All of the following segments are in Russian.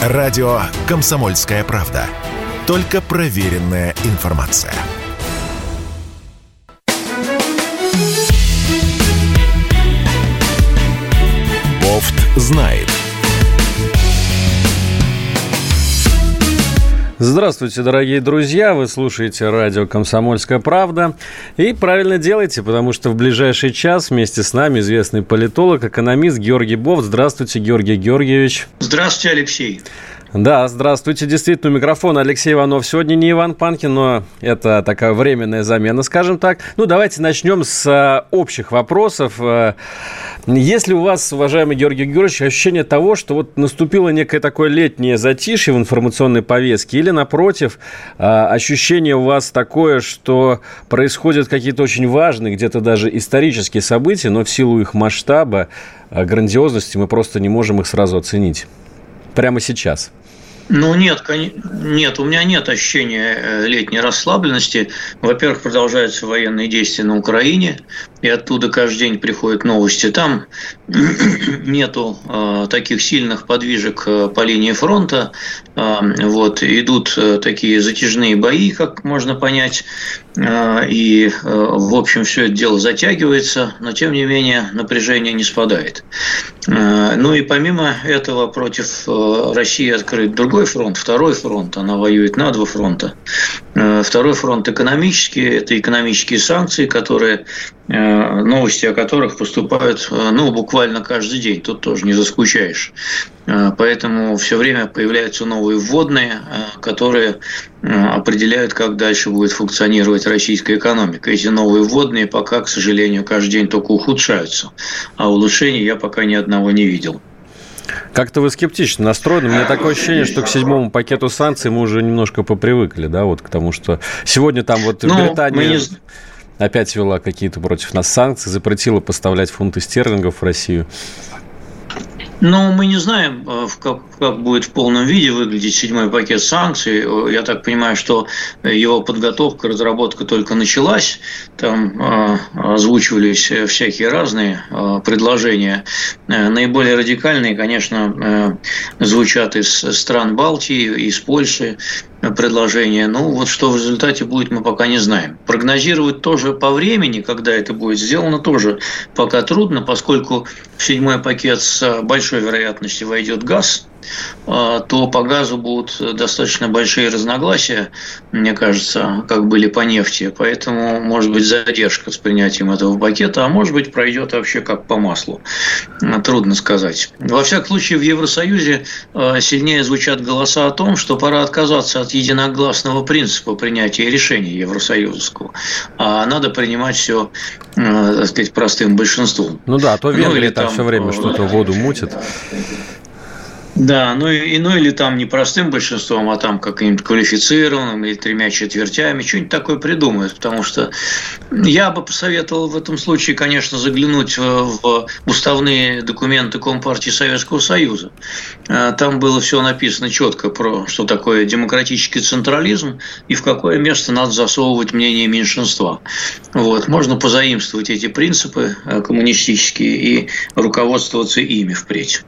Радио «Комсомольская правда». Только проверенная информация. Бофт знает. Здравствуйте, дорогие друзья! Вы слушаете радио «Комсомольская правда». И правильно делаете, потому что в ближайший час вместе с нами известный политолог, экономист Георгий Бов. Здравствуйте, Георгий Георгиевич. Здравствуйте, Алексей. Да, здравствуйте. Действительно, у микрофона Алексей Иванов. Сегодня не Иван Панкин, но это такая временная замена, скажем так. Ну, давайте начнем с а, общих вопросов. А, есть ли у вас, уважаемый Георгий Георгиевич, ощущение того, что вот наступило некое такое летнее затишье в информационной повестке? Или, напротив, а, ощущение у вас такое, что происходят какие-то очень важные, где-то даже исторические события, но в силу их масштаба, грандиозности мы просто не можем их сразу оценить? Прямо сейчас. Ну, нет, нет, у меня нет ощущения э, летней расслабленности. Во-первых, продолжаются военные действия на Украине, и оттуда каждый день приходят новости. Там нету э, таких сильных подвижек э, по линии фронта. Э, вот, идут э, такие затяжные бои, как можно понять. Э, и, в общем, все это дело затягивается, но, тем не менее, напряжение не спадает. Э, ну и помимо этого против э, России открыт другой фронт, второй фронт, она воюет на два фронта. Э, второй фронт экономический, это экономические санкции, которые, новости о которых поступают э, ну, буквально каждый день, тут тоже не заскучаешь. Поэтому все время появляются новые вводные, которые определяют, как дальше будет функционировать российская экономика. Эти новые вводные пока, к сожалению, каждый день только ухудшаются, а улучшений я пока ни одного не видел. Как-то вы скептично настроены. У меня такое ощущение, что к седьмому пакету санкций мы уже немножко попривыкли, да, вот к тому, что сегодня там вот ну, Британия не... опять вела какие-то против нас санкции, запретила поставлять фунты стерлингов в Россию. Ну, мы не знаем, э, как, как будет в полном виде выглядеть седьмой пакет санкций. Э, я так понимаю, что его подготовка, разработка только началась. Там э, озвучивались всякие разные э, предложения. Э, наиболее радикальные, конечно, э, звучат из стран Балтии, из Польши предложение. Ну, вот что в результате будет, мы пока не знаем. Прогнозировать тоже по времени, когда это будет сделано, тоже пока трудно, поскольку в седьмой пакет с большой вероятностью войдет газ, то по газу будут достаточно большие разногласия, мне кажется, как были по нефти. Поэтому может быть задержка с принятием этого пакета, а может быть пройдет вообще как по маслу. Трудно сказать. Во всяком случае, в Евросоюзе а, сильнее звучат голоса о том, что пора отказаться от единогласного принципа принятия решений Евросоюзского. А надо принимать все, а, так сказать, простым большинством. Ну да, а то Венгрия ну, там, там все время что-то воду мутит. Да, ну, и, ну или там не простым большинством, а там каким-то квалифицированным или тремя четвертями, что-нибудь такое придумают, потому что я бы посоветовал в этом случае, конечно, заглянуть в уставные документы Компартии Советского Союза. А, там было все написано четко про что такое демократический централизм и в какое место надо засовывать мнение меньшинства. Вот. Можно позаимствовать эти принципы э, коммунистические и руководствоваться ими впредь.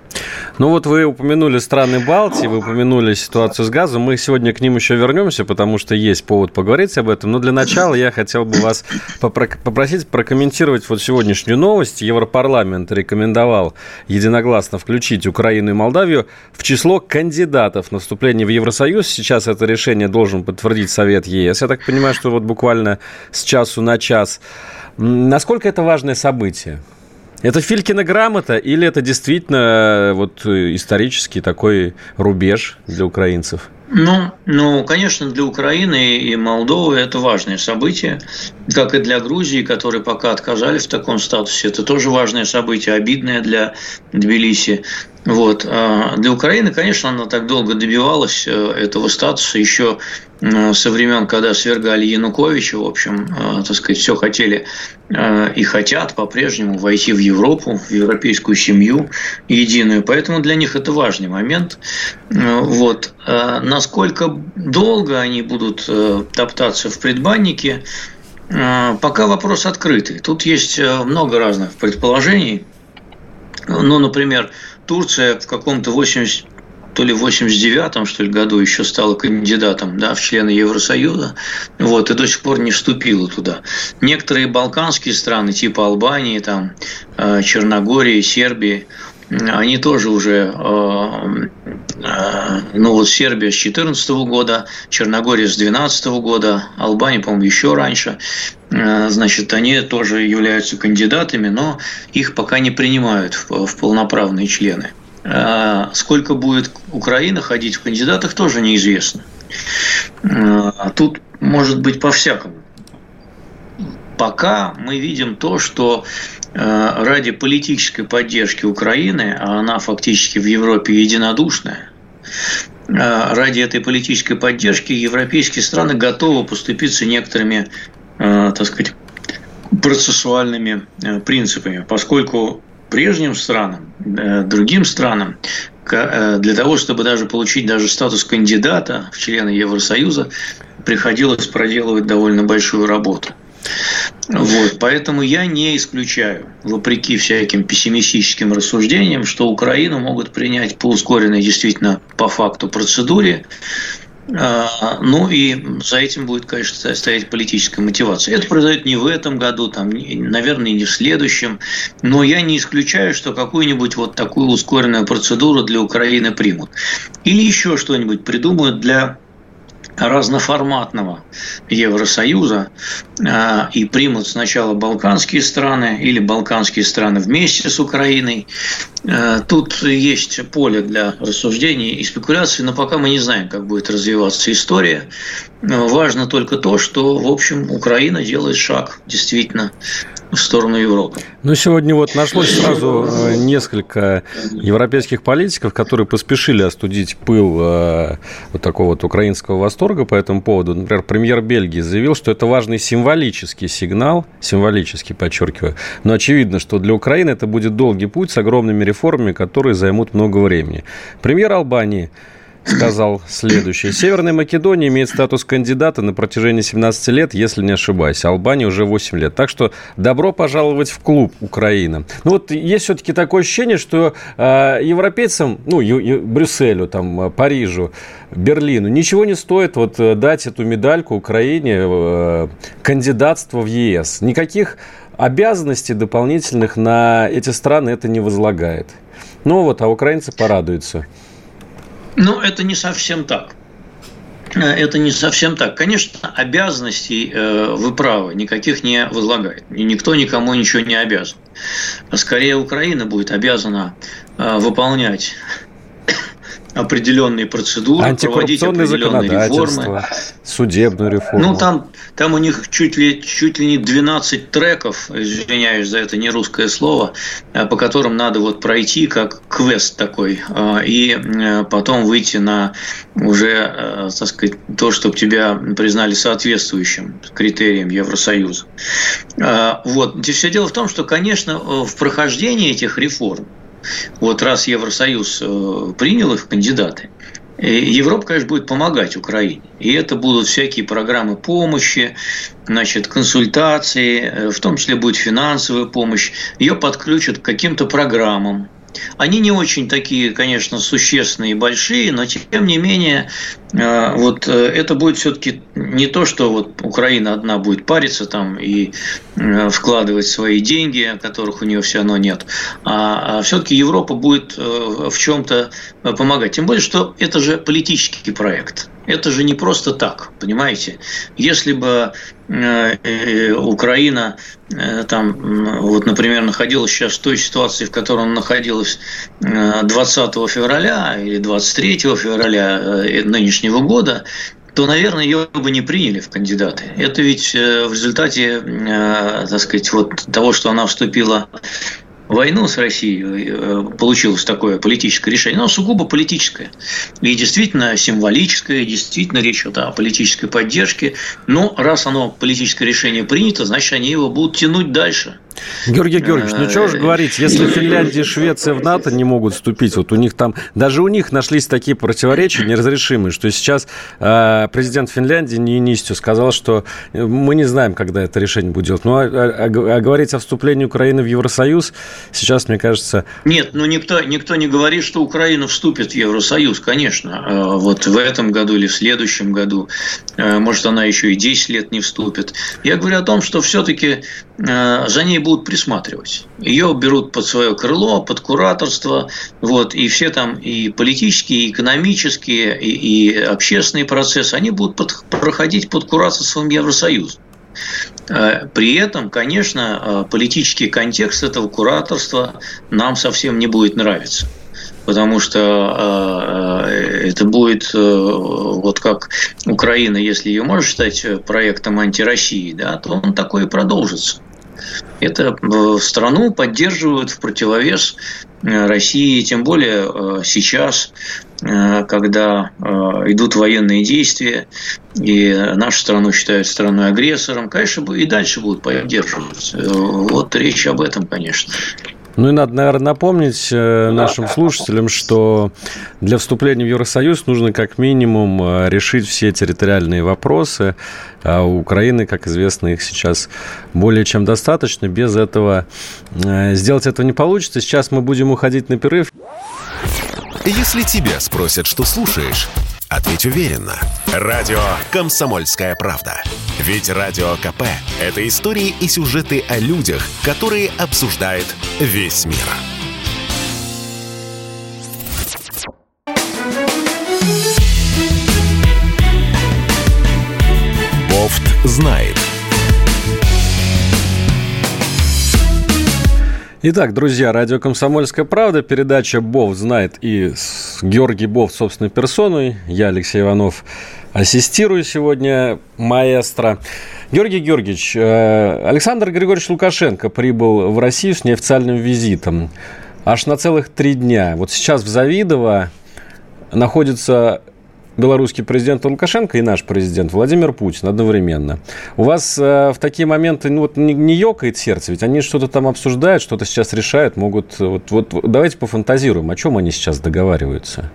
Ну вот вы упомянули страны Балтии, вы упомянули ситуацию с газом. Мы сегодня к ним еще вернемся, потому что есть повод поговорить об этом. Но для начала я хотел бы вас попросить прокомментировать вот сегодняшнюю новость. Европарламент рекомендовал единогласно включить Украину и Молдавию в число кандидатов на вступление в Евросоюз. Сейчас это решение должен подтвердить Совет ЕС. Я так понимаю, что вот буквально с часу на час. Насколько это важное событие? Это Филькина грамота или это действительно э, вот э, исторический такой рубеж для украинцев? Ну, ну, конечно, для Украины и Молдовы это важное событие, как и для Грузии, которые пока отказали в таком статусе. Это тоже важное событие, обидное для Тбилиси. Вот. А для Украины, конечно, она так долго добивалась э, этого статуса еще со времен, когда свергали Януковича, в общем, э, так сказать, все хотели э, и хотят по-прежнему войти в Европу, в европейскую семью единую. Поэтому для них это важный момент. Вот. Насколько долго они будут топтаться в предбаннике, пока вопрос открытый. Тут есть много разных предположений. Ну, например, Турция в каком-то 80 то ли в 89-м, что ли, году еще стала кандидатом да, в члены Евросоюза, вот, и до сих пор не вступила туда. Некоторые балканские страны, типа Албании, там, э, Черногории, Сербии, они тоже уже, э, э, ну вот Сербия с 2014 года, Черногория с 2012 года, Албания, по-моему, еще раньше, значит, они тоже являются кандидатами, но их пока не принимают в полноправные члены. А сколько будет Украина ходить в кандидатах, тоже неизвестно. А тут может быть по-всякому. Пока мы видим то, что а, ради политической поддержки Украины, а она фактически в Европе единодушная, ради этой политической поддержки европейские страны готовы поступиться некоторыми, так сказать, процессуальными принципами, поскольку прежним странам, э, другим странам, э, для того, чтобы даже получить даже статус кандидата в члены Евросоюза, приходилось проделывать довольно большую работу. Вот, поэтому я не исключаю, вопреки всяким пессимистическим рассуждениям, что Украину могут принять по ускоренной действительно по факту процедуре, ну и за этим будет, конечно, стоять политическая мотивация. Это произойдет не в этом году, там, наверное, не в следующем, но я не исключаю, что какую-нибудь вот такую ускоренную процедуру для Украины примут. Или еще что-нибудь придумают для разноформатного Евросоюза а, и примут сначала балканские страны или балканские страны вместе с Украиной. А, тут есть поле для рассуждений и спекуляций, но пока мы не знаем, как будет развиваться история. Важно только то, что, в общем, Украина делает шаг действительно в сторону Европы. Ну, сегодня вот нашлось сразу э, несколько европейских политиков, которые поспешили остудить пыл э, вот такого вот украинского восторга по этому поводу. Например, премьер Бельгии заявил, что это важный символический сигнал, символический, подчеркиваю, но очевидно, что для Украины это будет долгий путь с огромными реформами, которые займут много времени. Премьер Албании сказал следующее. Северная Македония имеет статус кандидата на протяжении 17 лет, если не ошибаюсь. Албания уже 8 лет. Так что добро пожаловать в клуб Украина. Ну вот есть все-таки такое ощущение, что э, европейцам, ну, ю, ю, Брюсселю, там, а, Парижу, Берлину ничего не стоит вот э, дать эту медальку Украине э, кандидатство в ЕС. Никаких обязанностей дополнительных на эти страны это не возлагает. Ну вот, а украинцы порадуются. Ну, это не совсем так. Э, это не совсем так. Конечно, обязанностей э, вы правы, никаких не возлагает. И никто никому ничего не обязан. Скорее, Украина будет обязана э, выполнять определенные процедуры, проводить определенные реформы. Судебную реформу. Ну, там, там у них чуть ли, чуть ли не 12 треков, извиняюсь за это не русское слово, э, по которым надо вот пройти как квест такой, э, и э, потом выйти на уже, так сказать, то, чтобы тебя признали соответствующим критериям Евросоюза. Вот. Все дело в том, что, конечно, в прохождении этих реформ вот раз Евросоюз э, принял их кандидаты, Европа, конечно, будет помогать Украине. И это будут всякие программы помощи, значит, консультации, э, в том числе будет финансовая помощь. Ее подключат к каким-то программам, они не очень такие, конечно, существенные и большие, но тем не менее, э, вот э, это будет все-таки не то, что вот Украина одна будет париться там и э, вкладывать свои деньги, которых у нее все равно нет, а, а все-таки Европа будет в чем-то помогать. Тем более, что это же политический проект. Это же не просто так, понимаете? Если бы Украина э, там, вот, например, находилась сейчас в той ситуации, в которой она находилась 20 февраля или 23 февраля нынешнего года, то, наверное, ее бы не приняли в кандидаты. Это ведь в результате, так сказать, вот того, что она вступила войну с Россией э, получилось такое политическое решение, но сугубо политическое. И действительно символическое, действительно речь идет о политической поддержке. Но раз оно политическое решение принято, значит, они его будут тянуть дальше. Георгий Георгиевич, ну что же говорить, если Финляндия и Швеция в НАТО не могут вступить, вот у них там, даже у них нашлись такие противоречия неразрешимые, что сейчас э, президент Финляндии Нинистю сказал, что мы не знаем, когда это решение будет делать. Ну, а, а, а говорить о вступлении Украины в Евросоюз сейчас, мне кажется... Нет, ну никто, никто не говорит, что Украина вступит в Евросоюз, конечно. Э, вот в этом году или в следующем году. Э, может, она еще и 10 лет не вступит. Я говорю о том, что все-таки э, за ней будут присматривать. Ее берут под свое крыло, под кураторство, вот, и все там и политические, и экономические, и, и общественные процессы, они будут под, проходить под кураторством Евросоюза. Э, при этом, конечно, э, политический контекст этого кураторства нам совсем не будет нравиться потому что э, это будет вот как Украина, если ее можно считать проектом антироссии, да, то он такой и продолжится. Это э, страну поддерживают в противовес э, России, тем более э, сейчас, когда идут военные действия, и нашу страну считают страной агрессором, конечно, и дальше будут поддерживать. Вот речь об этом, конечно. Ну и надо, наверное, напомнить э, нашим слушателям, что для вступления в Евросоюз нужно как минимум э, решить все территориальные вопросы. А у Украины, как известно, их сейчас более чем достаточно. Без этого э, сделать этого не получится. Сейчас мы будем уходить на перерыв. Если тебя спросят, что слушаешь, ответь уверенно. Радио «Комсомольская правда». Ведь Радио КП – это истории и сюжеты о людях, которые обсуждает весь мир. Бофт знает. Итак, друзья, радио «Комсомольская правда», передача «Бов знает» и Георгий Бов собственной персоной. Я, Алексей Иванов, ассистирую сегодня маэстро. Георгий Георгиевич, э, Александр Григорьевич Лукашенко прибыл в Россию с неофициальным визитом. Аж на целых три дня. Вот сейчас в Завидово находится белорусский президент Лукашенко и наш президент Владимир Путин одновременно. У вас э, в такие моменты ну, вот, не, не ёкает сердце, ведь они что-то там обсуждают, что-то сейчас решают, могут... Вот, вот давайте пофантазируем, о чем они сейчас договариваются?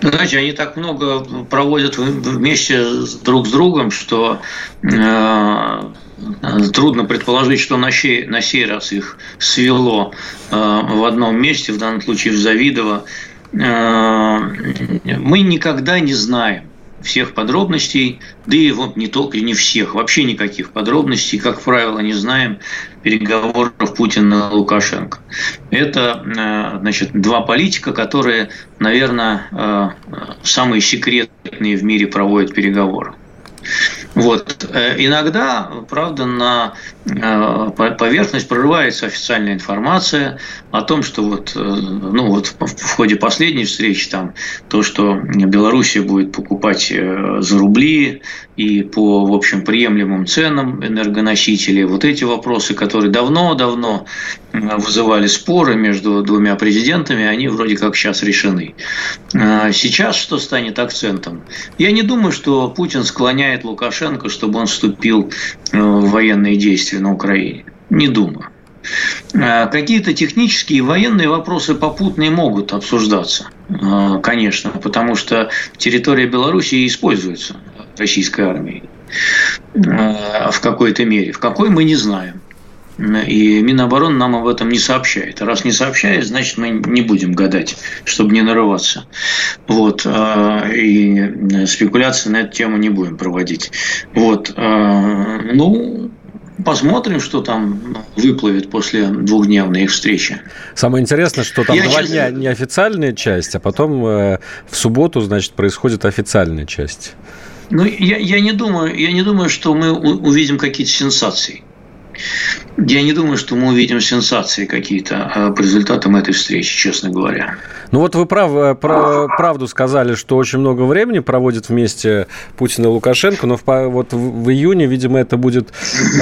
Знаете, они так много проводят вместе друг с другом, что э, трудно предположить, что на сей, на сей раз их свело э, в одном месте, в данном случае в Завидово, Э, мы никогда не знаем всех подробностей, да и вот не только, не всех, вообще никаких подробностей, как правило, не знаем переговоров Путина и Лукашенко. Это, э, значит, два политика, которые, наверное, э, самые секретные в мире проводят переговоры. Вот. Иногда, правда, на Э, поверхность прорывается официальная информация о том, что вот, э, ну вот в ходе последней встречи там то, что Белоруссия будет покупать э, за рубли и по, в общем, приемлемым ценам энергоносители, вот эти вопросы, которые давно-давно вызывали споры между двумя президентами, они вроде как сейчас решены. Сейчас что станет акцентом? Я не думаю, что Путин склоняет Лукашенко, чтобы он вступил военные действия на Украине? Не думаю. А, какие-то технические и военные вопросы попутные могут обсуждаться, а, конечно, потому что территория Беларуси используется российской армией в какой-то мере. В какой мы не знаем. И Минобороны нам об этом не сообщает. раз не сообщает, значит, мы не будем гадать, чтобы не нарываться. Вот. И спекуляции на эту тему не будем проводить. Вот. Ну, Посмотрим, что там выплывет после двухдневной их встречи. Самое интересное, что там Я два честно... дня неофициальная часть, а потом э, в субботу, значит, происходит официальная часть. Ну, я, я, не думаю, я не думаю, что мы увидим какие-то сенсации. Я не думаю, что мы увидим сенсации какие-то а, по результатам этой встречи, честно говоря. Ну вот вы прав, э, про, правду сказали, что очень много времени проводят вместе Путин и Лукашенко, но в, вот в, июне, видимо, это будет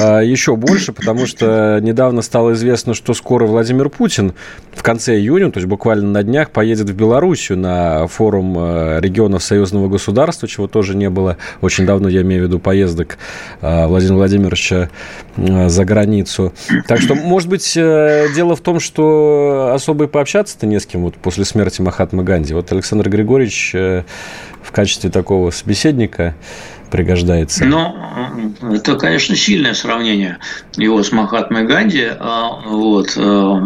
а, еще больше, потому что недавно стало известно, что скоро Владимир Путин в конце июня, то есть буквально на днях, поедет в Белоруссию на форум э, регионов союзного государства, чего тоже не было очень давно, я имею в виду поездок Владимира Владимировича за границу. Так что, может быть, дело в том, что особо и пообщаться-то не с кем вот после смерти Махатмы Ганди. Вот Александр Григорьевич в качестве такого собеседника пригождается. Ну, это, конечно, сильное сравнение его с Махатмой Ганди. А, вот. Э,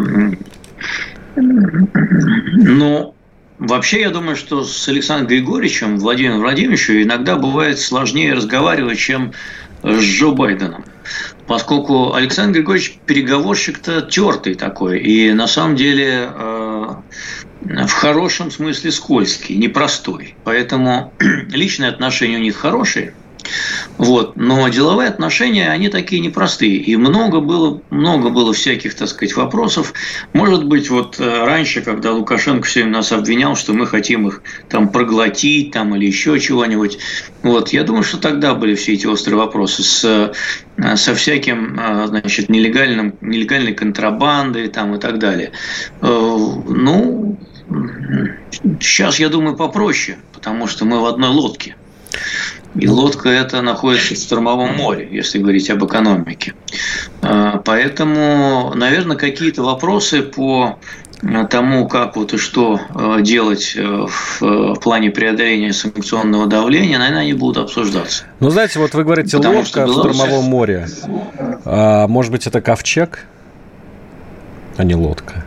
ну, вообще, я думаю, что с Александром Григорьевичем, Владимиром Владимировичем иногда бывает сложнее разговаривать, чем с Джо Байденом. Поскольку Александр Григорьевич переговорщик-то тертый такой, и на самом деле э, в хорошем смысле скользкий, непростой. Поэтому личные отношения у них хорошие. Вот. Но деловые отношения, они такие непростые. И много было, много было всяких, так сказать, вопросов. Может быть, вот э, раньше, когда Лукашенко все время нас обвинял, что мы хотим их там проглотить там, или еще чего-нибудь. Вот. Я думаю, что тогда были все эти острые вопросы с, э, со всяким э, значит, нелегальным, нелегальной контрабандой там, и так далее. Ну, сейчас, я думаю, попроще, потому что мы в одной лодке. И лодка эта находится в штормовом море, если говорить об экономике. А, поэтому, наверное, какие-то вопросы по тому, как вот и что э, делать э, в плане преодоления санкционного давления, наверное, они будут обсуждаться. Ну, знаете, вот вы говорите, Потому лодка в штормовом море. А, может быть, это ковчег, а не лодка?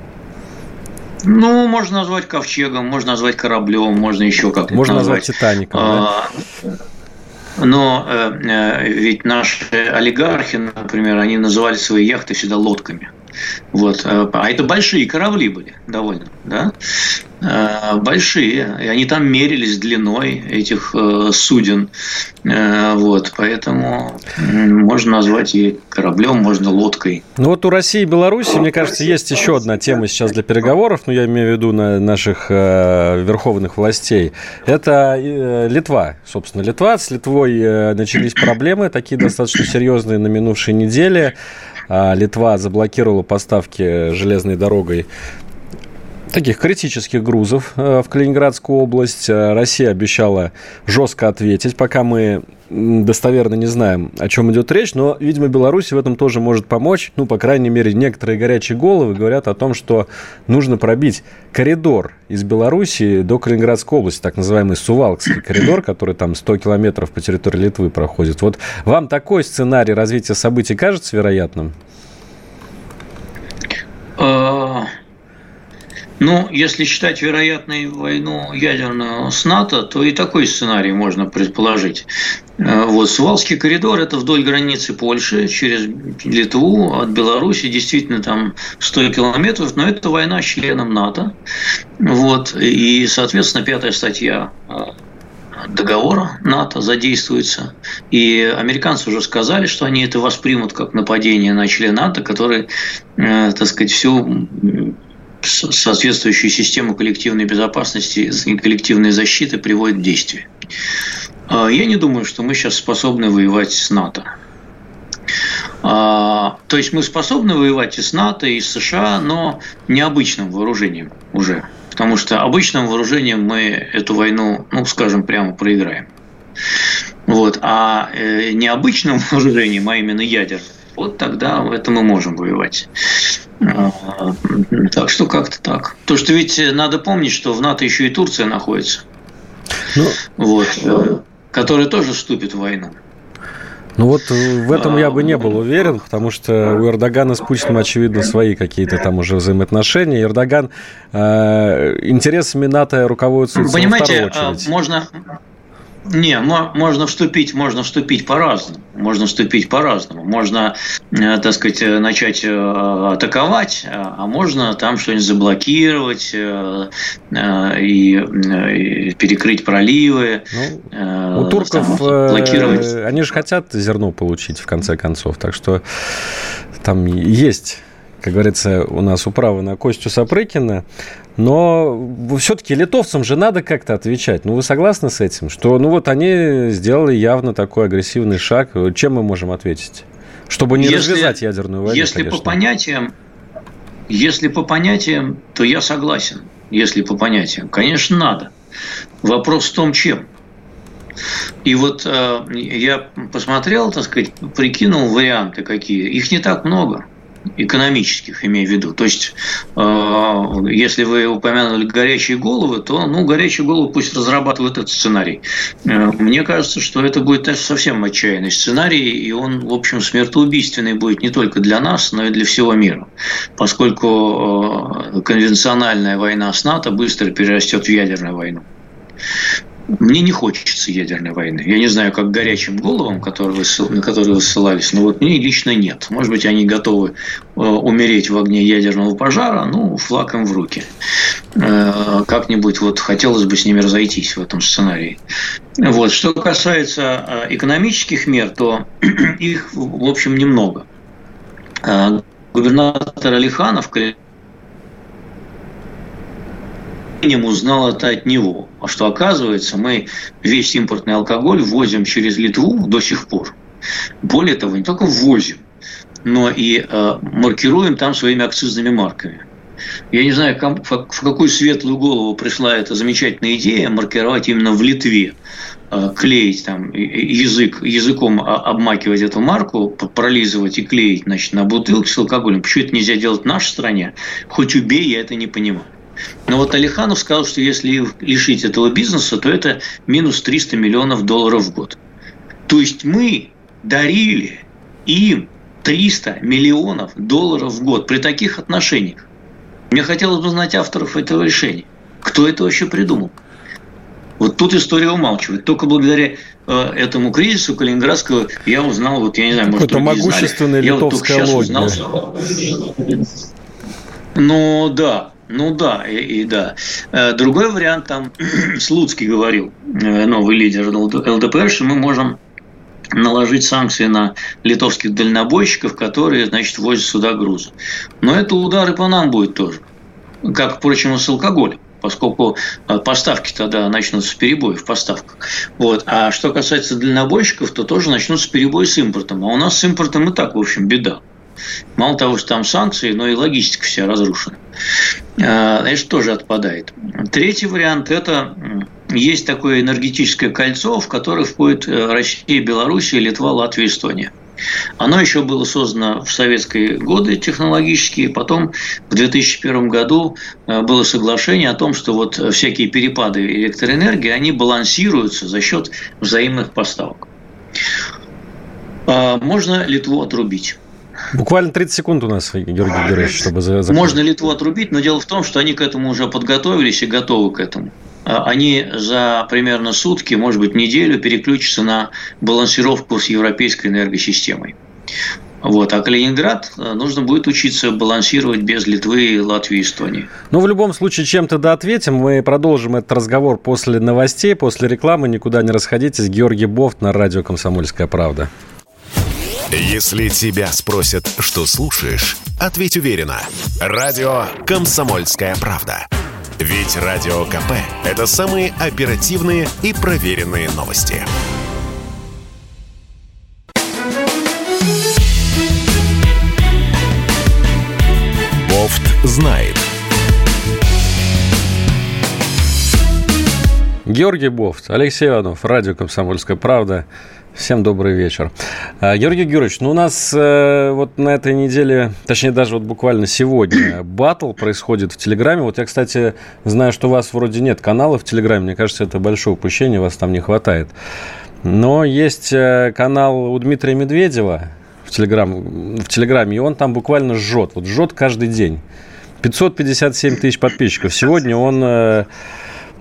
Ну, можно назвать ковчегом, можно назвать кораблем, можно еще как-то Можно назвать, назвать Титаником. А, да? Но э, э, ведь наши олигархи, например, они называли свои яхты всегда лодками. Вот. Э, а это большие корабли были довольно, да? Э, большие. И они там мерились длиной этих э, суден. Вот. Поэтому можно назвать и кораблем, можно лодкой. Ну вот у России и Беларуси, мне кажется, есть еще одна тема сейчас для переговоров, ну я имею в виду на наших верховных властей. Это Литва. Собственно, Литва. С Литвой начались проблемы, такие достаточно серьезные на минувшей неделе. А Литва заблокировала поставки железной дорогой таких критических грузов э, в Калининградскую область. Э, Россия обещала жестко ответить, пока мы достоверно не знаем, о чем идет речь, но, видимо, Беларусь в этом тоже может помочь. Ну, по крайней мере, некоторые горячие головы говорят о том, что нужно пробить коридор из Беларуси до Калининградской области, так называемый Сувалкский коридор, который там 100 километров по территории Литвы проходит. Вот вам такой сценарий развития событий кажется вероятным? Ну, если считать вероятной войну ядерную с НАТО, то и такой сценарий можно предположить. Э, вот Сувалский коридор – это вдоль границы Польши, через Литву, от Беларуси, действительно там 100 километров, но это война с членом НАТО. Вот, и, соответственно, пятая статья э, договора НАТО задействуется. И американцы уже сказали, что они это воспримут как нападение на член НАТО, который, э, так сказать, всю соответствующую систему коллективной безопасности и коллективной защиты приводит в действие. А, я не думаю, что мы сейчас способны воевать с НАТО. А, то есть мы способны воевать и с НАТО, и с США, но необычным вооружением уже. Потому что обычным вооружением мы эту войну, ну, скажем, прямо проиграем. Вот. А э, необычным вооружением, а именно ядерным, вот тогда в этом мы можем воевать. А, так что как-то так. То, что ведь надо помнить, что в НАТО еще и Турция находится. Ну, вот, э, которая тоже вступит в войну. Ну вот в этом я бы не был уверен, потому что у Эрдогана с Путиным, очевидно, свои какие-то там уже взаимоотношения. Эрдоган э, интересами НАТО руководствуется Понимаете, в очередь. можно не, можно вступить, можно вступить по-разному. Можно вступить по-разному. Можно, э, так сказать, э, начать э, атаковать, а можно там что-нибудь заблокировать и, перекрыть проливы. Ну, у турков блокировать. они же хотят зерно получить в конце концов, так что там есть как говорится, у нас управа на Костю Сапрыкина. Но все-таки литовцам же надо как-то отвечать. Ну, вы согласны с этим? Что, ну, вот они сделали явно такой агрессивный шаг. Чем мы можем ответить? Чтобы не если, развязать ядерную войну, Если конечно. по понятиям, если по понятиям, то я согласен. Если по понятиям. Конечно, надо. Вопрос в том, чем. И вот э, я посмотрел, так сказать, прикинул варианты какие. Их не так много. Экономических, имею в виду. То есть, э, если вы упомянули горячие головы, то, ну, горячие головы пусть разрабатывают этот сценарий. Э, мне кажется, что это будет совсем отчаянный сценарий, и он, в общем, смертоубийственный будет не только для нас, но и для всего мира. Поскольку э, конвенциональная война с НАТО быстро перерастет в ядерную войну. Мне не хочется ядерной войны. Я не знаю, как горячим головам, которые на которые вы ссылались, но вот мне лично нет. Может быть, они готовы э, умереть в огне ядерного пожара, ну, флаг им в руки. Э, как-нибудь вот хотелось бы с ними разойтись в этом сценарии. Вот. Что касается э, экономических мер, то их, в общем, немного. Губернатор Алиханов временем узнал это от него. А что оказывается, мы весь импортный алкоголь возим через Литву до сих пор. Более того, не только ввозим, но и э, маркируем там своими акцизными марками. Я не знаю, в какую светлую голову пришла эта замечательная идея маркировать именно в Литве, э, клеить там язык, языком обмакивать эту марку, пролизывать и клеить значит, на бутылки с алкоголем. Почему это нельзя делать в нашей стране? Хоть убей, я это не понимаю. Но вот Алиханов сказал, что если лишить этого бизнеса, то это минус 300 миллионов долларов в год. То есть мы дарили им 300 миллионов долларов в год при таких отношениях. Мне хотелось бы знать авторов этого решения. Кто это вообще придумал? Вот тут история умалчивает. Только благодаря э, этому кризису Калининградского я узнал, вот я не знаю, может, Это могущественная литовская я вот логика. Узнал, что... Ну да, ну да, и, и да. Э, другой вариант, там Слуцкий говорил, э, новый лидер ЛДПР, что мы можем наложить санкции на литовских дальнобойщиков, которые, значит, возят сюда грузы. Но это удары по нам будет тоже. Как, впрочем, и с алкоголем поскольку э, поставки тогда начнутся перебои в поставках. Вот. А что касается дальнобойщиков, то тоже начнутся перебои с импортом. А у нас с импортом и так, в общем, беда. Мало того, что там санкции, но и логистика вся разрушена. А, это тоже отпадает. Третий вариант – это есть такое энергетическое кольцо, в которое входит э, Россия, Белоруссия, Литва, Латвия, Эстония. Оно еще было создано в советские годы технологически, потом в 2001 году э, было соглашение о том, что вот всякие перепады электроэнергии, они балансируются за счет взаимных поставок. А, можно Литву отрубить. Буквально 30 секунд у нас, Георгий Георгиевич, чтобы закончить. Можно Литву отрубить, но дело в том, что они к этому уже подготовились и готовы к этому. А они за примерно сутки, может быть, неделю переключатся на балансировку с европейской энергосистемой. Вот. А Калининград э, нужно будет учиться балансировать без Литвы, Латвии и Эстонии. Ну, в любом случае, чем-то да ответим. Мы продолжим этот разговор после новостей, после рекламы. Никуда не расходитесь. Георгий Бофт на радио «Комсомольская правда». Если тебя спросят, что слушаешь, ответь уверенно. Радио «Комсомольская правда». Ведь Радио КП – это самые оперативные и проверенные новости. Бофт знает. Георгий Бофт, Алексей Иванов, радио «Комсомольская правда». Всем добрый вечер. А, Георгий Георгиевич, ну у нас э, вот на этой неделе, точнее даже вот буквально сегодня, батл происходит в Телеграме. Вот я, кстати, знаю, что у вас вроде нет канала в Телеграме. Мне кажется, это большое упущение, вас там не хватает. Но есть э, канал у Дмитрия Медведева в, Телеграм, в Телеграме, и он там буквально жжет. Вот жжет каждый день. 557 тысяч подписчиков. Сегодня он э,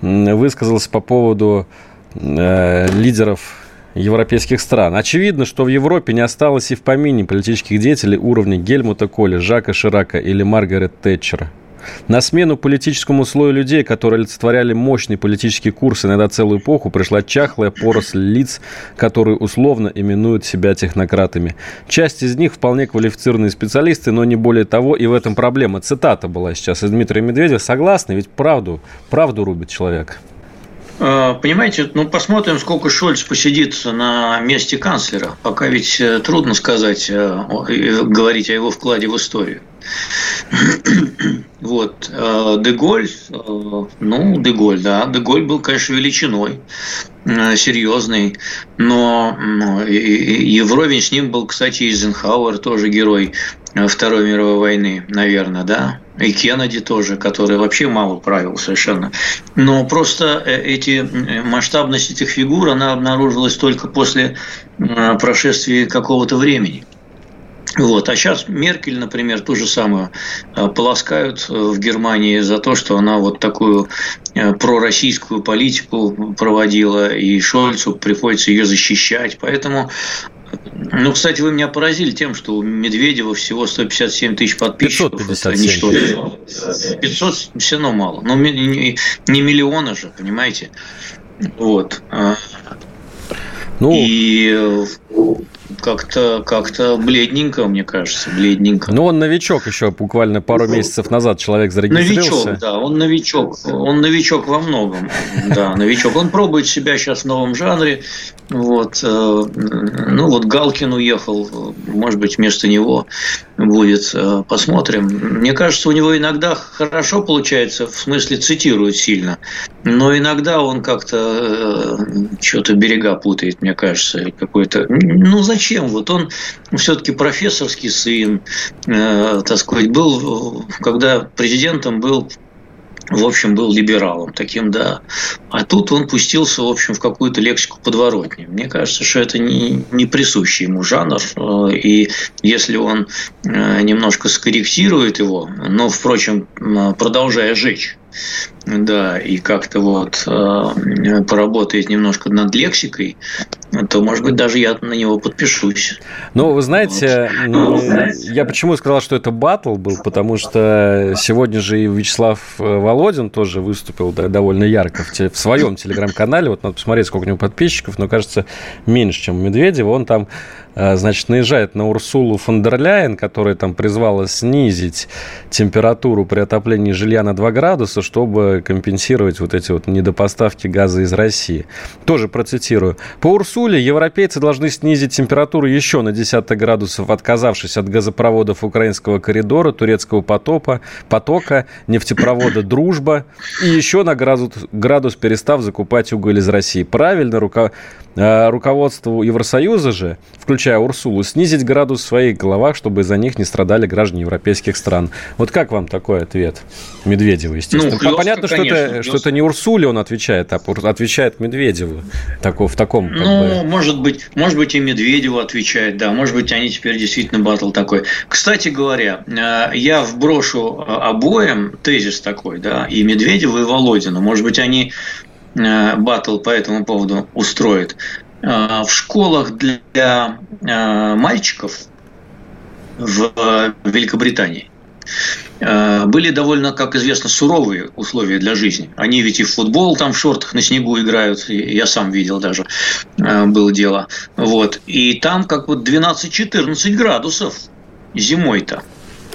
высказался по поводу лидеров европейских стран. Очевидно, что в Европе не осталось и в помине политических деятелей уровня Гельмута Коля, Жака Ширака или Маргарет Тэтчера. На смену политическому слою людей, которые олицетворяли мощный политический курс иногда целую эпоху, пришла чахлая поросль лиц, которые условно именуют себя технократами. Часть из них вполне квалифицированные специалисты, но не более того, и в этом проблема. Цитата была сейчас из Дмитрия Медведева. Согласны? Ведь правду, правду рубит человек. Э, понимаете, ну посмотрим, сколько Шольц посидит на месте канцлера. Пока ведь э, трудно сказать, э, говорить о его вкладе в историю. Вот. Деголь, ну, Деголь, да, Деголь был, конечно, величиной, серьезный, но и вровень с ним был, кстати, Эйзенхауэр, тоже герой Второй мировой войны, наверное, да, и Кеннеди тоже, который вообще мало правил совершенно. Но просто э, эти масштабность этих фигур, она обнаружилась только после прошествия какого-то времени. Вот. А сейчас Меркель, например, ту же самую э, полоскают э, в Германии за то, что она вот такую э, пророссийскую политику проводила, и Шольцу приходится ее защищать. Поэтому ну, кстати, вы меня поразили тем, что у Медведева всего 157 тысяч подписчиков. 557. 500 все равно мало. Но ну, не, не миллиона же, понимаете? Вот. Ну... И как-то как-то бледненько, мне кажется, бледненько. Ну, он новичок еще буквально пару ну, месяцев назад человек зарегистрировался. Новичок, да, он новичок. Он новичок во многом. Да, новичок. Он пробует себя сейчас в новом жанре. Вот. Э, ну, вот Галкин уехал, может быть, вместо него будет. Э, посмотрим. Мне кажется, у него иногда хорошо получается, в смысле цитирует сильно, но иногда он как-то э, что-то берега путает, мне кажется, какой-то. Ну, зачем? Вот он все-таки профессорский сын, так сказать, был, когда президентом был в общем, был либералом таким, да. А тут он пустился, в общем, в какую-то лексику подворотни. Мне кажется, что это не, не присущий ему жанр. И если он э, немножко скорректирует его, но, впрочем, продолжая жечь, да, и как-то вот э, поработает немножко над лексикой, то, может быть, даже я на него подпишусь. Ну, вы знаете, вот. я почему сказал, что это батл был, потому что сегодня же и Вячеслав э, Володин тоже выступил да, довольно ярко в, те, в своем телеграм-канале. Вот надо посмотреть, сколько у него подписчиков, но кажется, меньше, чем у Медведева. Он там значит, наезжает на Урсулу фон дер Ляйен, которая там призвала снизить температуру при отоплении жилья на 2 градуса, чтобы компенсировать вот эти вот недопоставки газа из России. Тоже процитирую. По Урсуле европейцы должны снизить температуру еще на десяток градусов, отказавшись от газопроводов украинского коридора, турецкого потопа, потока, нефтепровода «Дружба» и еще на градус, градус перестав закупать уголь из России. Правильно, рука, а, руководству Евросоюза же, включая Урсулу, снизить градус в своих головах, чтобы за них не страдали граждане европейских стран. Вот как вам такой ответ Медведева, естественно? Ну, хлестко, Понятно, что, конечно, это, что это не Урсуле он отвечает, а отвечает Медведеву такого, в таком... ну, бы... может быть, может быть, и Медведеву отвечает, да, может быть, они теперь действительно батл такой. Кстати говоря, э, я вброшу э, обоим тезис такой, да, и Медведеву, и Володину. Может быть, они Э, батл по этому поводу устроит. Э, в школах для э, мальчиков в Великобритании были довольно, как известно, суровые условия для жизни. Они ведь и в футбол там в шортах на снегу играют, я сам видел даже, было дело. Вот. И там как вот 12-14 градусов зимой-то.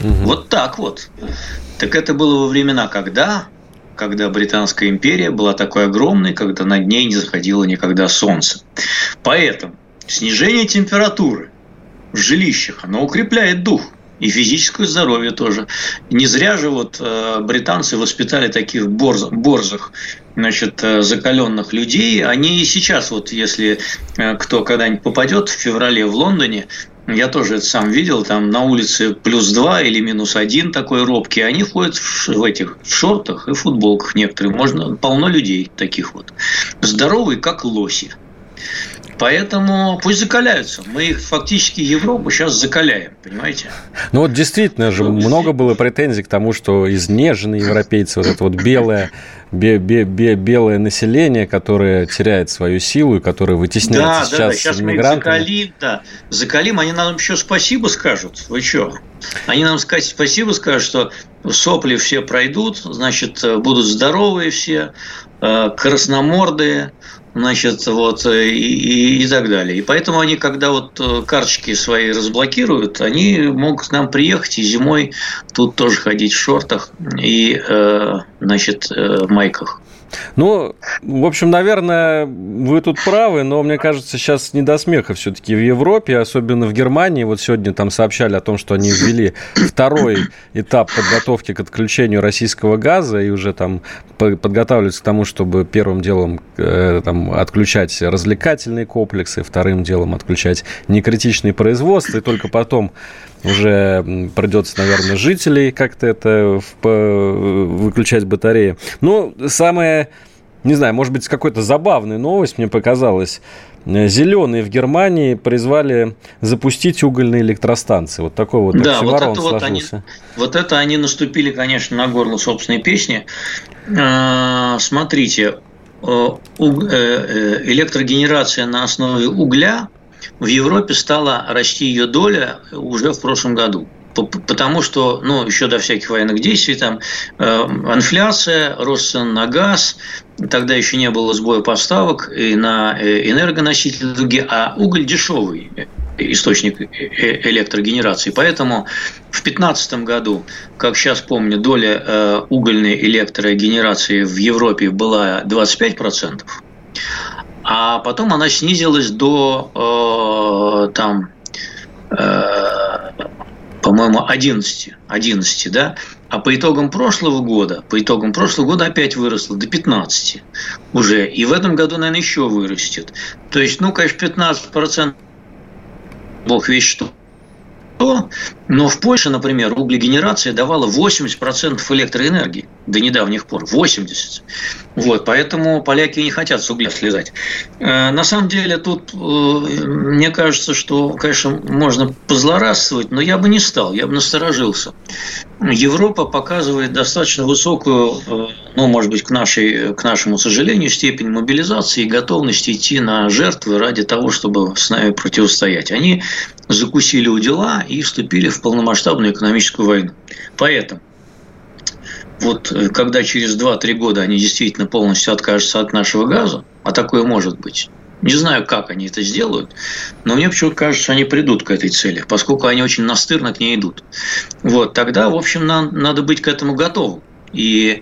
Угу. Вот так вот. Так это было во времена, когда когда Британская империя была такой огромной, когда над ней не заходило никогда солнце. Поэтому снижение температуры в жилищах, оно укрепляет дух и физическое здоровье тоже. Не зря же вот э, британцы воспитали таких борз, борзых, значит, э, закаленных людей. Они и сейчас, вот если э, кто когда-нибудь попадет в феврале в Лондоне, я тоже это сам видел, там на улице плюс два или минус один такой робкий, они ходят в, в этих в шортах и футболках некоторые. Можно полно людей таких вот. Здоровые, как лоси. Поэтому пусть закаляются. Мы их фактически Европу сейчас закаляем, понимаете? Ну вот действительно же много было претензий к тому, что изнеженные европейцы, вот это вот белое бе бе бе белое население, которое теряет свою силу и которое вытесняется да, сейчас, да, да. сейчас мигрантами. Мы закалим, да. закалим, они нам еще спасибо скажут. Вы что? Они нам спасибо скажут, что сопли все пройдут, значит, будут здоровые все, э, красномордые, значит, вот, и, и, и так далее. И поэтому они, когда вот э, карточки свои разблокируют, они могут к нам приехать и зимой тут тоже ходить в шортах и, э, значит, э, майках. Ну, в общем, наверное, вы тут правы, но мне кажется, сейчас не до смеха все-таки в Европе, особенно в Германии. Вот сегодня там сообщали о том, что они ввели второй этап подготовки к отключению российского газа и уже там подготавливаются к тому, чтобы первым делом э, там, отключать развлекательные комплексы, вторым делом отключать некритичные производства, и только потом уже придется, наверное, жителей как-то это выключать батареи. Ну, самое, не знаю, может быть, какой-то забавная новость мне показалась. Зеленые в Германии призвали запустить угольные электростанции. Вот такой вот да, вот это вот они, вот это они наступили, конечно, на горло собственной песни. А, смотрите, э, э, электрогенерация на основе угля в Европе стала расти ее доля уже в прошлом году потому что, ну, еще до всяких военных действий, там, э, инфляция, рост цен на газ, тогда еще не было сбоя поставок и на э, энергоносители другие, а уголь дешевый источник э, электрогенерации. Поэтому в 2015 году, как сейчас помню, доля э, угольной электрогенерации в Европе была 25%, а потом она снизилась до э, там по-моему, 11, 11, да, а по итогам прошлого года, по итогам прошлого года опять выросло до 15 уже, и в этом году, наверное, еще вырастет. То есть, ну, конечно, 15% бог весь что но в Польше, например, углегенерация давала 80% электроэнергии до недавних пор. 80%. Вот, поэтому поляки не хотят с угля слезать. Э, на самом деле тут, э, мне кажется, что, конечно, можно позлорадствовать, но я бы не стал, я бы насторожился. Европа показывает достаточно высокую, э, ну, может быть, к, нашей, к нашему сожалению, степень мобилизации и готовности идти на жертвы ради того, чтобы с нами противостоять. Они закусили у дела и вступили в полномасштабную экономическую войну. Поэтому вот э, когда через 2-3 года они действительно полностью откажутся от нашего газа, а такое может быть, не знаю, как они это сделают, но мне почему-то кажется, что они придут к этой цели, поскольку они очень настырно к ней идут. Вот, тогда, в общем, нам надо быть к этому готовым и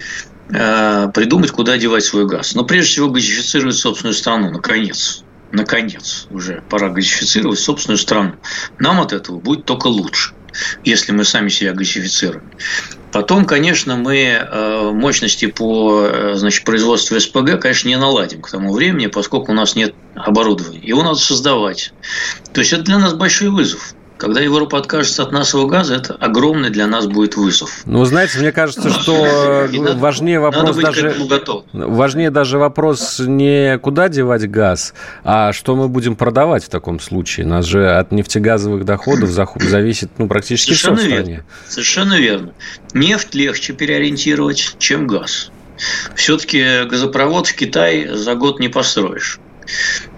э, придумать, куда девать свой газ. Но прежде всего газифицировать собственную страну, наконец. Наконец, уже пора газифицировать собственную страну. Нам от этого будет только лучше если мы сами себя газифицируем. Потом, конечно, мы э, мощности по э, значит, производству СПГ, конечно, не наладим к тому времени, поскольку у нас нет оборудования. Его надо создавать. То есть это для нас большой вызов. Когда Европа откажется от нашего газа, это огромный для нас будет вызов. Ну, знаете, мне кажется, что важнее вопрос даже важнее даже вопрос не куда девать газ, а что мы будем продавать в таком случае. Нас же от нефтегазовых доходов зависит ну, практически Совершенно все в стране. Верно. Совершенно верно. Нефть легче переориентировать, чем газ. Все-таки газопровод в Китай за год не построишь.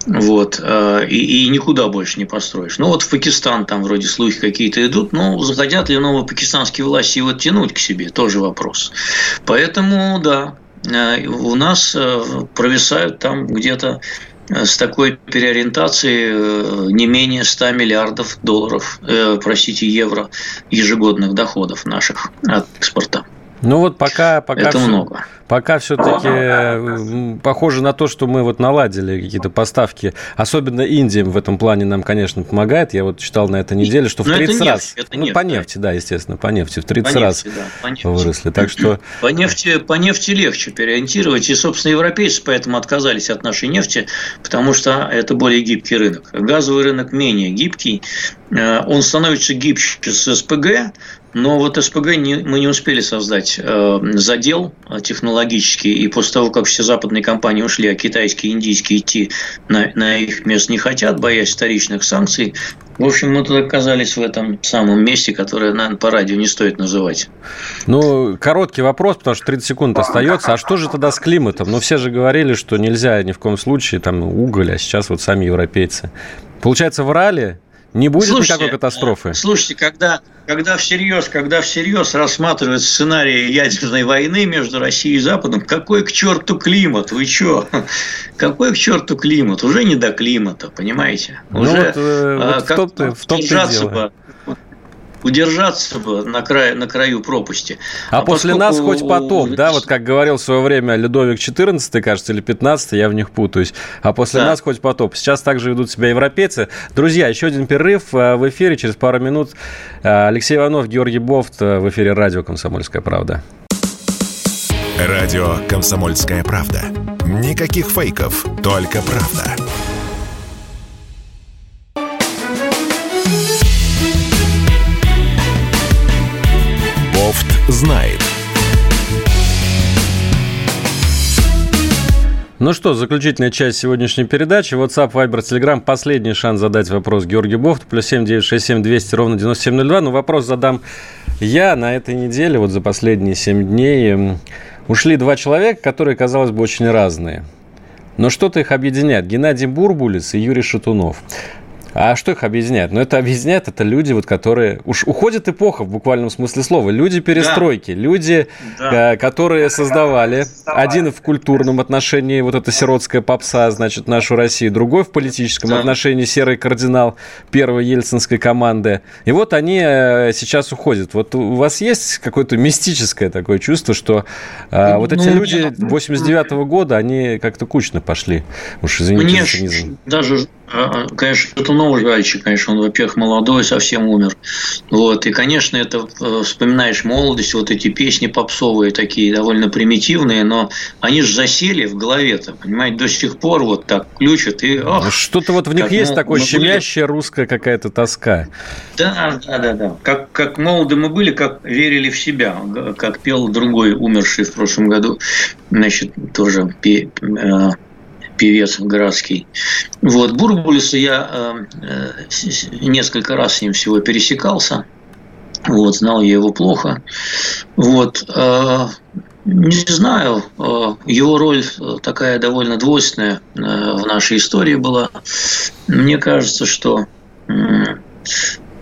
Вот, э, и, и никуда больше не построишь. Ну, вот в Пакистан там вроде слухи какие-то идут, но захотят ли новые пакистанские власти его тянуть к себе, тоже вопрос. Поэтому, да, э, у нас э, провисают там где-то с такой переориентацией не менее 100 миллиардов долларов, простите, евро ежегодных доходов наших от экспорта. Ну вот пока, пока это все, много. Пока все-таки похоже на то, что мы вот наладили какие-то поставки. Особенно Индия в этом плане нам, конечно, помогает. Я вот читал на этой неделе, что в 30 раз. Нефть, ну, нефть, по нефти, да. да, естественно, по нефти. В 30 по раз нефти, да, по нефти. выросли. Так что... По нефти, по нефти легче переориентировать. И, собственно, европейцы поэтому отказались от нашей нефти, потому что это более гибкий рынок. Газовый рынок менее гибкий. Э, он становится гибче с СПГ, но вот СПГ не, мы не успели создать э, задел технологический, и после того, как все западные компании ушли, а китайские, индийские идти на, на их место не хотят, боясь вторичных санкций, в общем, мы тут оказались в этом самом месте, которое, наверное, по радио не стоит называть. Ну, короткий вопрос, потому что 30 секунд остается. А что же тогда с климатом? Ну, все же говорили, что нельзя ни в коем случае там уголь, а сейчас вот сами европейцы. Получается, в Рале не будет слушайте, никакой катастрофы. Слушайте, когда, когда всерьез, когда всерьез рассматривают сценарий ядерной войны между Россией и Западом, какой к черту климат? Вы что? Какой к черту климат? Уже не до климата, понимаете? Ну Уже вот, э, вот а, в том-то, в том дело удержаться бы на, край, на краю пропасти. А, а после поскольку... нас хоть потоп, да, вот как говорил в свое время Людовик XIV, кажется, или 15, я в них путаюсь. А после да. нас хоть потоп. Сейчас также ведут себя европейцы. Друзья, еще один перерыв э, в эфире. Через пару минут э, Алексей Иванов, Георгий Бофт э, в эфире радио «Комсомольская правда». Радио «Комсомольская правда». Никаких фейков, только правда. Знает. Ну что, заключительная часть сегодняшней передачи. WhatsApp, Viber, Telegram. Последний шанс задать вопрос Георгию Бофту. Плюс 7 967 200 ровно 9702. Но вопрос задам я. На этой неделе, вот за последние 7 дней, ушли два человека, которые, казалось бы, очень разные. Но что-то их объединяет. Геннадий Бурбулис и Юрий Шатунов. А что их объединяет? Ну, это объединяет, это люди, вот, которые... Уж уходит эпоха в буквальном смысле слова. Люди перестройки, да. люди, да. Э, которые создавали. Один в культурном отношении, вот эта сиротская попса, значит, нашу Россию. Другой в политическом да. отношении, серый кардинал первой ельцинской команды. И вот они э, сейчас уходят. Вот у вас есть какое-то мистическое такое чувство, что э, вот эти ну, люди 89 -го года, они как-то кучно пошли. Уж извините Мне даже а, конечно, это новый жальчик, конечно, он, во-первых, молодой, совсем умер. Вот, и, конечно, это э, вспоминаешь молодость, вот эти песни попсовые такие, довольно примитивные, но они же засели в голове-то, понимаете, до сих пор вот так ключат и... Ох, ну, Что-то вот в них есть такое щемящая были... русская какая-то тоска. Да, да, да, да. Как, как молоды мы были, как верили в себя, как пел другой умерший в прошлом году, значит, тоже э, певец городский. Вот, Бурбулиса я э, несколько раз с ним всего пересекался. Вот, знал я его плохо. Вот, э, не знаю, э, его роль такая довольно двойственная э, в нашей истории была. Мне кажется, что э,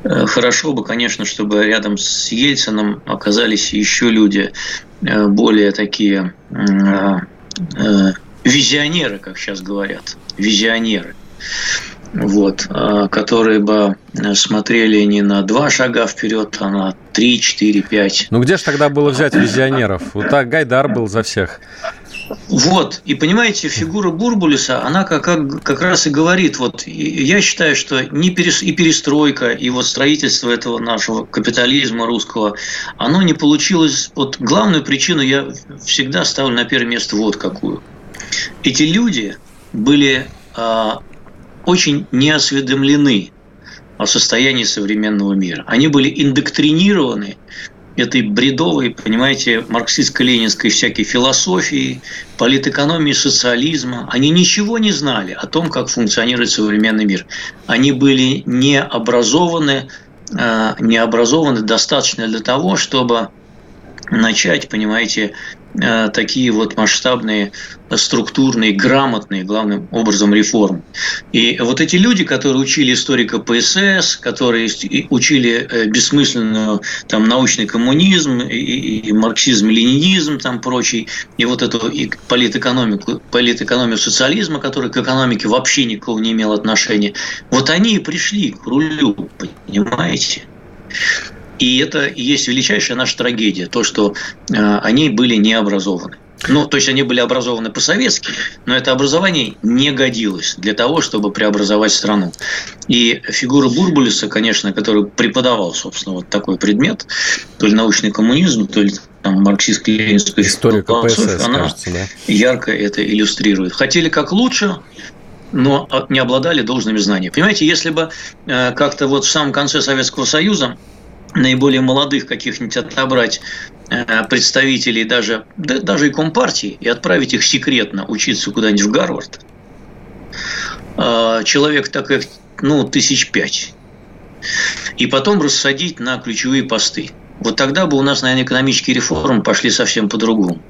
хорошо бы, конечно, чтобы рядом с Ельцином оказались еще люди э, более такие визионеры, как сейчас говорят, визионеры, вот, а, которые бы смотрели не на два шага вперед, а на три, четыре, пять. Ну где же тогда было взять визионеров? Вот так Гайдар был за всех. Вот, и понимаете, фигура Бурбулиса, она как, как, как раз и говорит, вот я считаю, что не перес, и перестройка, и вот строительство этого нашего капитализма русского, оно не получилось, вот главную причину я всегда ставлю на первое место вот какую – эти люди были э, очень неосведомлены о состоянии современного мира. Они были индоктринированы этой бредовой, понимаете, марксистско-ленинской всякой философии, политэкономии, социализма. Они ничего не знали о том, как функционирует современный мир. Они были не образованы, э, не образованы достаточно для того, чтобы начать, понимаете, такие вот масштабные, структурные, грамотные, главным образом, реформы. И вот эти люди, которые учили историка ПСС, которые учили э, бессмысленную там, научный коммунизм и, и марксизм, ленинизм, там прочий, и вот эту и политэкономику, политэкономию социализма, который к экономике вообще никакого не имел отношения, вот они и пришли к рулю, понимаете? И это и есть величайшая наша трагедия, то, что э, они были не образованы. Ну, то есть они были образованы по-советски, но это образование не годилось для того, чтобы преобразовать страну. И фигура Бурбулиса, конечно, который преподавал, собственно, вот такой предмет, то ли научный коммунизм, то ли там марксистско-ленинская история КПСС, она кажется, да? ярко это иллюстрирует. Хотели как лучше, но не обладали должными знаниями. Понимаете, если бы э, как-то вот в самом конце Советского Союза наиболее молодых каких-нибудь отобрать э, представителей даже, даже и Компартии и отправить их секретно учиться куда-нибудь в Гарвард. А, человек так их, ну, тысяч пять. И потом рассадить на ключевые посты. Вот тогда бы у нас, наверное, экономические реформы пошли совсем по-другому.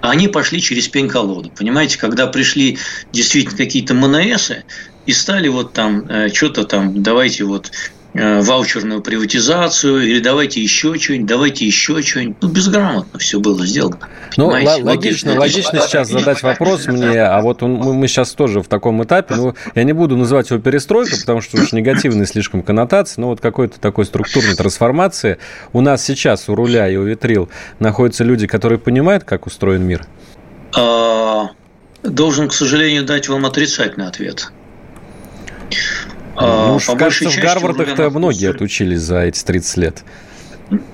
А они пошли через пень-колоду. Понимаете, когда пришли действительно какие-то МНСы и стали вот там э, что-то там, давайте вот ваучерную приватизацию, или давайте еще что-нибудь, давайте еще что-нибудь. Ну, безграмотно все было сделано. Ну, логично, логично сейчас задать вопрос мне, а вот он, мы сейчас тоже в таком этапе, ну, я не буду называть его перестройкой, потому что уж негативные слишком коннотации, но вот какой-то такой структурной трансформации. У нас сейчас у руля и у витрил находятся люди, которые понимают, как устроен мир? А, должен, к сожалению, дать вам отрицательный ответ. А, ну, уж, кажется, в Гарвардах-то многие отучились за эти 30 лет.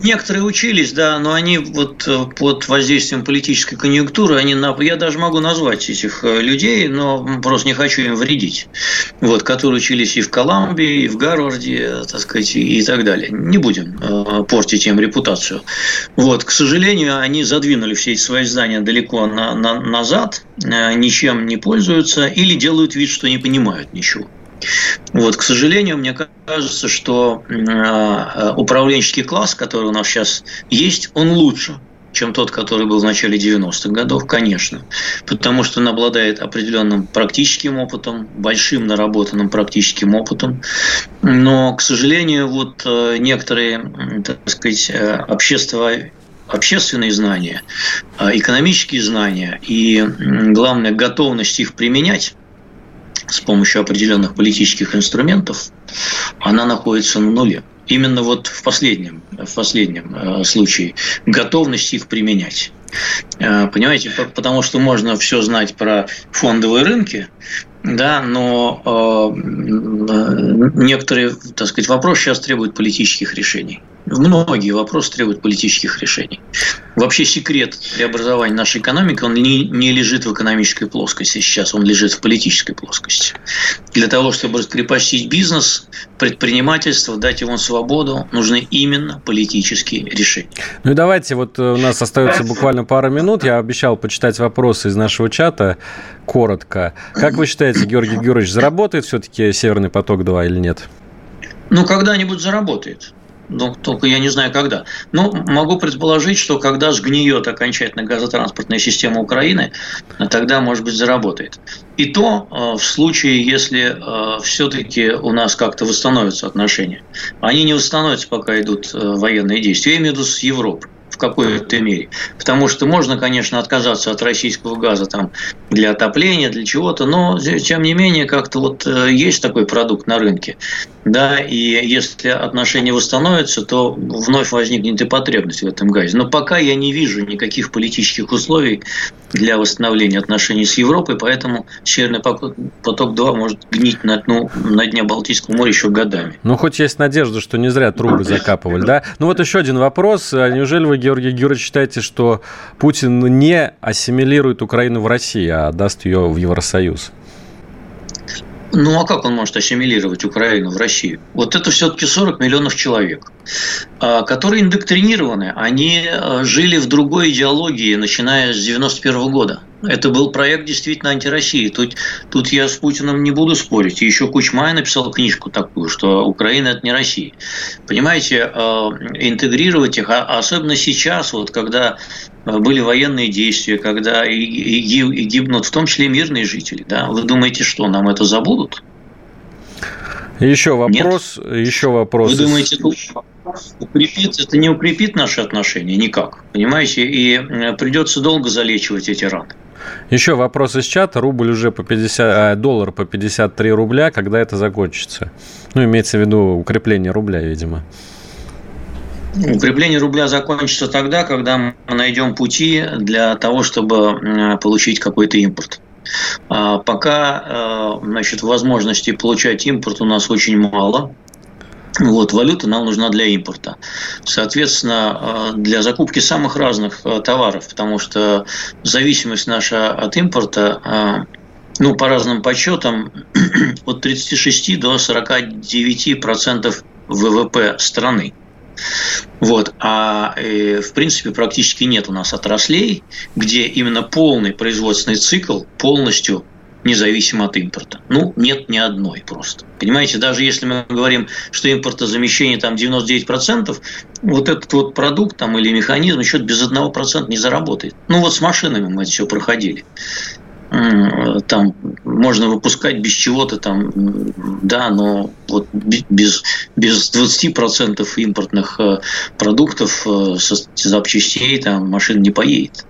Некоторые учились, да, но они вот э, под воздействием политической конъюнктуры, они, я даже могу назвать этих э, людей, но просто не хочу им вредить, вот, которые учились и в Колумбии, и в Гарварде, так сказать, и так далее. Не будем э, портить им репутацию. Вот, к сожалению, они задвинули все эти свои знания далеко на, на, назад, ничем не пользуются или делают вид, что не понимают ничего. Вот, к сожалению, мне кажется, что э, управленческий класс, который у нас сейчас есть, он лучше, чем тот, который был в начале 90-х годов, конечно, потому что он обладает определенным практическим опытом, большим наработанным практическим опытом, но, к сожалению, вот э, некоторые, так сказать, э, общество, общественные знания, экономические знания и, главное, готовность их применять с помощью определенных политических инструментов, она находится на нуле. Именно вот в последнем, в последнем э, случае готовность их применять. Э, понимаете, потому что можно все знать про фондовые рынки, да, но э, некоторые, так сказать, вопросы сейчас требуют политических решений. Многие вопросы требуют политических решений. Вообще секрет преобразования нашей экономики, он не, не лежит в экономической плоскости сейчас, он лежит в политической плоскости. Для того, чтобы раскрепостить бизнес, предпринимательство, дать ему свободу, нужны именно политические решения. Ну и давайте, вот у нас остается буквально пара минут, я обещал почитать вопросы из нашего чата коротко. Как вы считаете, Георгий Георгиевич, заработает все-таки «Северный поток-2» или нет? Ну, когда-нибудь заработает ну, только я не знаю когда. Но могу предположить, что когда сгниет окончательно газотранспортная система Украины, тогда, может быть, заработает. И то э, в случае, если э, все-таки у нас как-то восстановятся отношения. Они не восстановятся, пока идут э, военные действия. Я имею в виду с Европой в какой-то мере. Потому что можно, конечно, отказаться от российского газа там, для отопления, для чего-то, но тем не менее как-то вот есть такой продукт на рынке. Да, и если отношения восстановятся, то вновь возникнет и потребность в этом газе. Но пока я не вижу никаких политических условий для восстановления отношений с Европой, поэтому Северный поток-2 может гнить на, ну, на дне Балтийского моря еще годами. Ну, хоть есть надежда, что не зря трубы закапывали, да? Ну, вот еще один вопрос. А неужели вы, Георгий Георгиевич, считаете, что Путин не ассимилирует Украину в России, а отдаст ее в Евросоюз? Ну а как он может ассимилировать Украину в Россию? Вот это все-таки 40 миллионов человек, а, которые индоктринированы. Они а, жили в другой идеологии, начиная с 91 года. Это был проект действительно антироссии. Тут, тут я с Путиным не буду спорить. еще Кучмай написал книжку такую, что Украина – это не Россия. Понимаете, а, интегрировать их, особенно сейчас, вот когда были военные действия, когда и, и, и гибнут в том числе мирные жители. Да? Вы думаете, что нам это забудут? Еще вопрос. Нет? Еще вопрос. Вы думаете, укрепит, это не укрепит наши отношения никак, понимаете? И э, придется долго залечивать эти раны. Еще вопрос из чата. Рубль уже по 50, а, доллар по 53 рубля. Когда это закончится? Ну, имеется в виду укрепление рубля, видимо. Укрепление рубля закончится тогда, когда мы найдем пути для того, чтобы получить какой-то импорт. А пока э, значит, возможностей получать импорт у нас очень мало. Вот, валюта нам нужна для импорта. Соответственно, э, для закупки самых разных э, товаров, потому что зависимость наша от импорта ну, по разным подсчетам, от 36 до 49 процентов ВВП страны. Вот. А э, в принципе практически нет у нас отраслей, где именно полный производственный цикл полностью независим от импорта. Ну, нет ни одной просто. Понимаете, даже если мы говорим, что импортозамещение там 99%, вот этот вот продукт там или механизм еще без 1% не заработает. Ну, вот с машинами мы это все проходили там можно выпускать без чего-то там, да, но вот без, без 20% импортных э, продуктов э, запчастей там машина не поедет.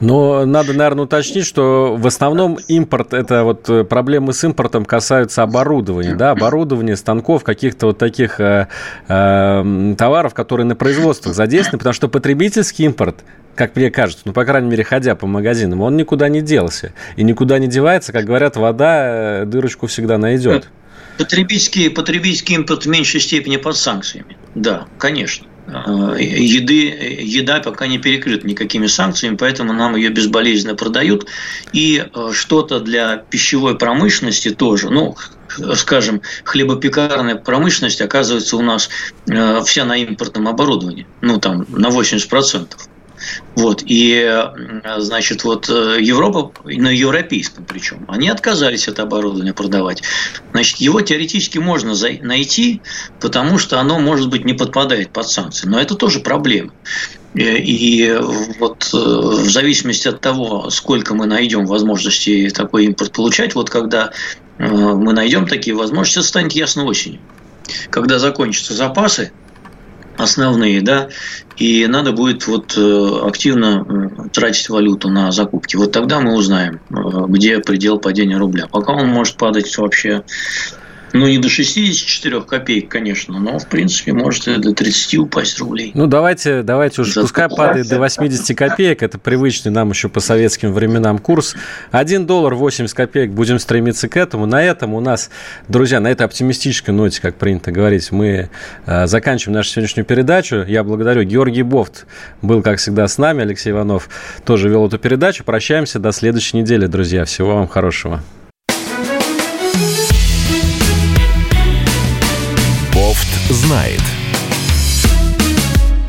Но надо, наверное, уточнить, что в основном импорт, это вот э, проблемы с импортом касаются оборудования, да, оборудования, станков, каких-то вот таких э, э, товаров, которые на производствах задействованы, потому что потребительский импорт, как мне кажется, ну, по крайней мере, ходя по магазинам, он никуда не делся. И никуда не девается, как говорят, вода э, дырочку всегда найдет. Потребительский, потребительский импорт в меньшей степени под санкциями. Да, конечно. э, еды, еда пока не перекрыта никакими санкциями, поэтому нам ее безболезненно продают. И э, что-то для пищевой промышленности тоже, ну, скажем, хлебопекарная промышленность оказывается у нас вся на импортном оборудовании, ну, там, на 80%. Вот. И, значит, вот э, Европа, на европейском причем, они отказались это оборудование продавать. Значит, его теоретически можно найти, потому что оно, может быть, не подпадает под санкции. Но это тоже проблема. И вот э, в зависимости от того, сколько мы найдем возможности такой импорт получать, вот когда э, мы найдем такие возможности, станет ясно осенью. Когда закончатся запасы, основные, да, и надо будет вот э, активно тратить валюту на закупки. Вот тогда мы узнаем, э, где предел падения рубля. Пока он может падать вообще ну, не до 64 копеек, конечно, но, в принципе, может и до 30 упасть рублей. Ну, давайте, давайте уже, пускай падает до 80 копеек, это привычный нам еще по советским временам курс. 1 доллар 80 копеек, будем стремиться к этому. На этом у нас, друзья, на этой оптимистической ноте, как принято говорить, мы э, заканчиваем нашу сегодняшнюю передачу. Я благодарю. Георгий Бофт был, как всегда, с нами. Алексей Иванов тоже вел эту передачу. Прощаемся до следующей недели, друзья. Всего вам хорошего. Знает.